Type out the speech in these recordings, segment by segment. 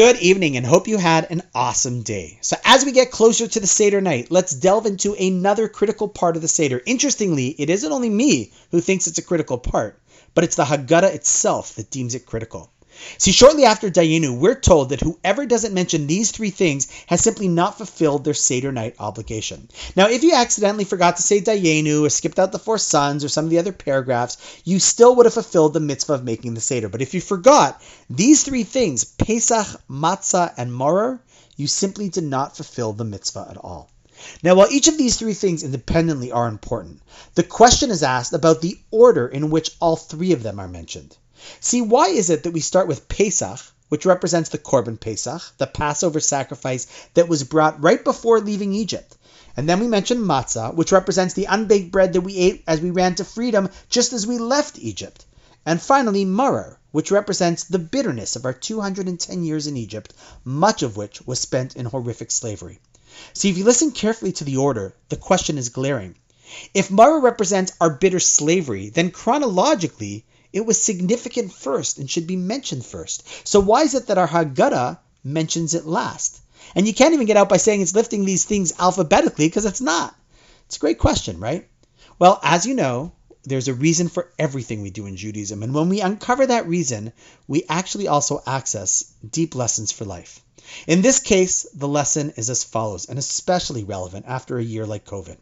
Good evening and hope you had an awesome day. So, as we get closer to the Seder night, let's delve into another critical part of the Seder. Interestingly, it isn't only me who thinks it's a critical part, but it's the Haggadah itself that deems it critical. See, shortly after Dayenu, we're told that whoever doesn't mention these three things has simply not fulfilled their Seder night obligation. Now, if you accidentally forgot to say Dayenu or skipped out the four sons or some of the other paragraphs, you still would have fulfilled the mitzvah of making the Seder. But if you forgot these three things, Pesach, Matzah, and Maror, you simply did not fulfill the mitzvah at all. Now, while each of these three things independently are important, the question is asked about the order in which all three of them are mentioned. See, why is it that we start with Pesach, which represents the Korban Pesach, the Passover sacrifice that was brought right before leaving Egypt? And then we mention Matzah, which represents the unbaked bread that we ate as we ran to freedom just as we left Egypt. And finally, Maror, which represents the bitterness of our 210 years in Egypt, much of which was spent in horrific slavery. See, if you listen carefully to the order, the question is glaring. If Maror represents our bitter slavery, then chronologically, it was significant first and should be mentioned first. So why is it that our Haggadah mentions it last? And you can't even get out by saying it's lifting these things alphabetically because it's not. It's a great question, right? Well, as you know, there's a reason for everything we do in Judaism. And when we uncover that reason, we actually also access deep lessons for life. In this case, the lesson is as follows, and especially relevant after a year like COVID.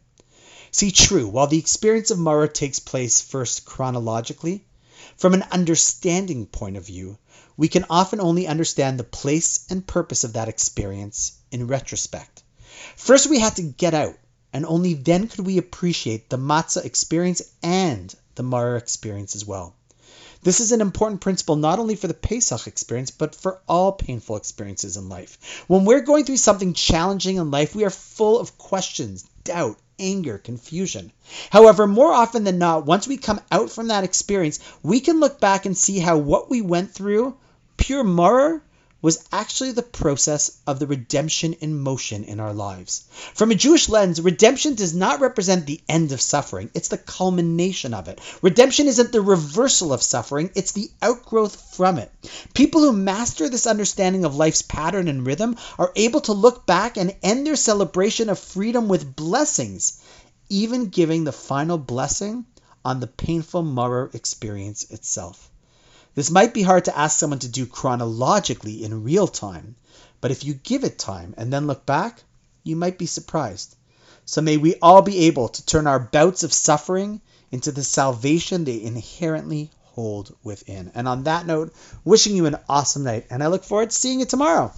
See, true, while the experience of Maror takes place first chronologically, from an understanding point of view, we can often only understand the place and purpose of that experience in retrospect. First, we had to get out, and only then could we appreciate the matzah experience and the Maror experience as well. This is an important principle not only for the Pesach experience, but for all painful experiences in life. When we're going through something challenging in life, we are full of questions, doubt, anger, confusion. However, more often than not, once we come out from that experience, we can look back and see how what we went through, pure Maror, was actually the process of the redemption in motion in our lives. From a Jewish lens, redemption does not represent the end of suffering, it's the culmination of it. Redemption isn't the reversal of suffering, it's the outgrowth from it. People who master this understanding of life's pattern and rhythm are able to look back and end their celebration of freedom with blessings, even giving the final blessing on the painful Maror experience itself. This might be hard to ask someone to do chronologically in real time, but if you give it time and then look back, you might be surprised. So may we all be able to turn our bouts of suffering into the salvation they inherently hold within. And on that note, wishing you an awesome night, and I look forward to seeing you tomorrow.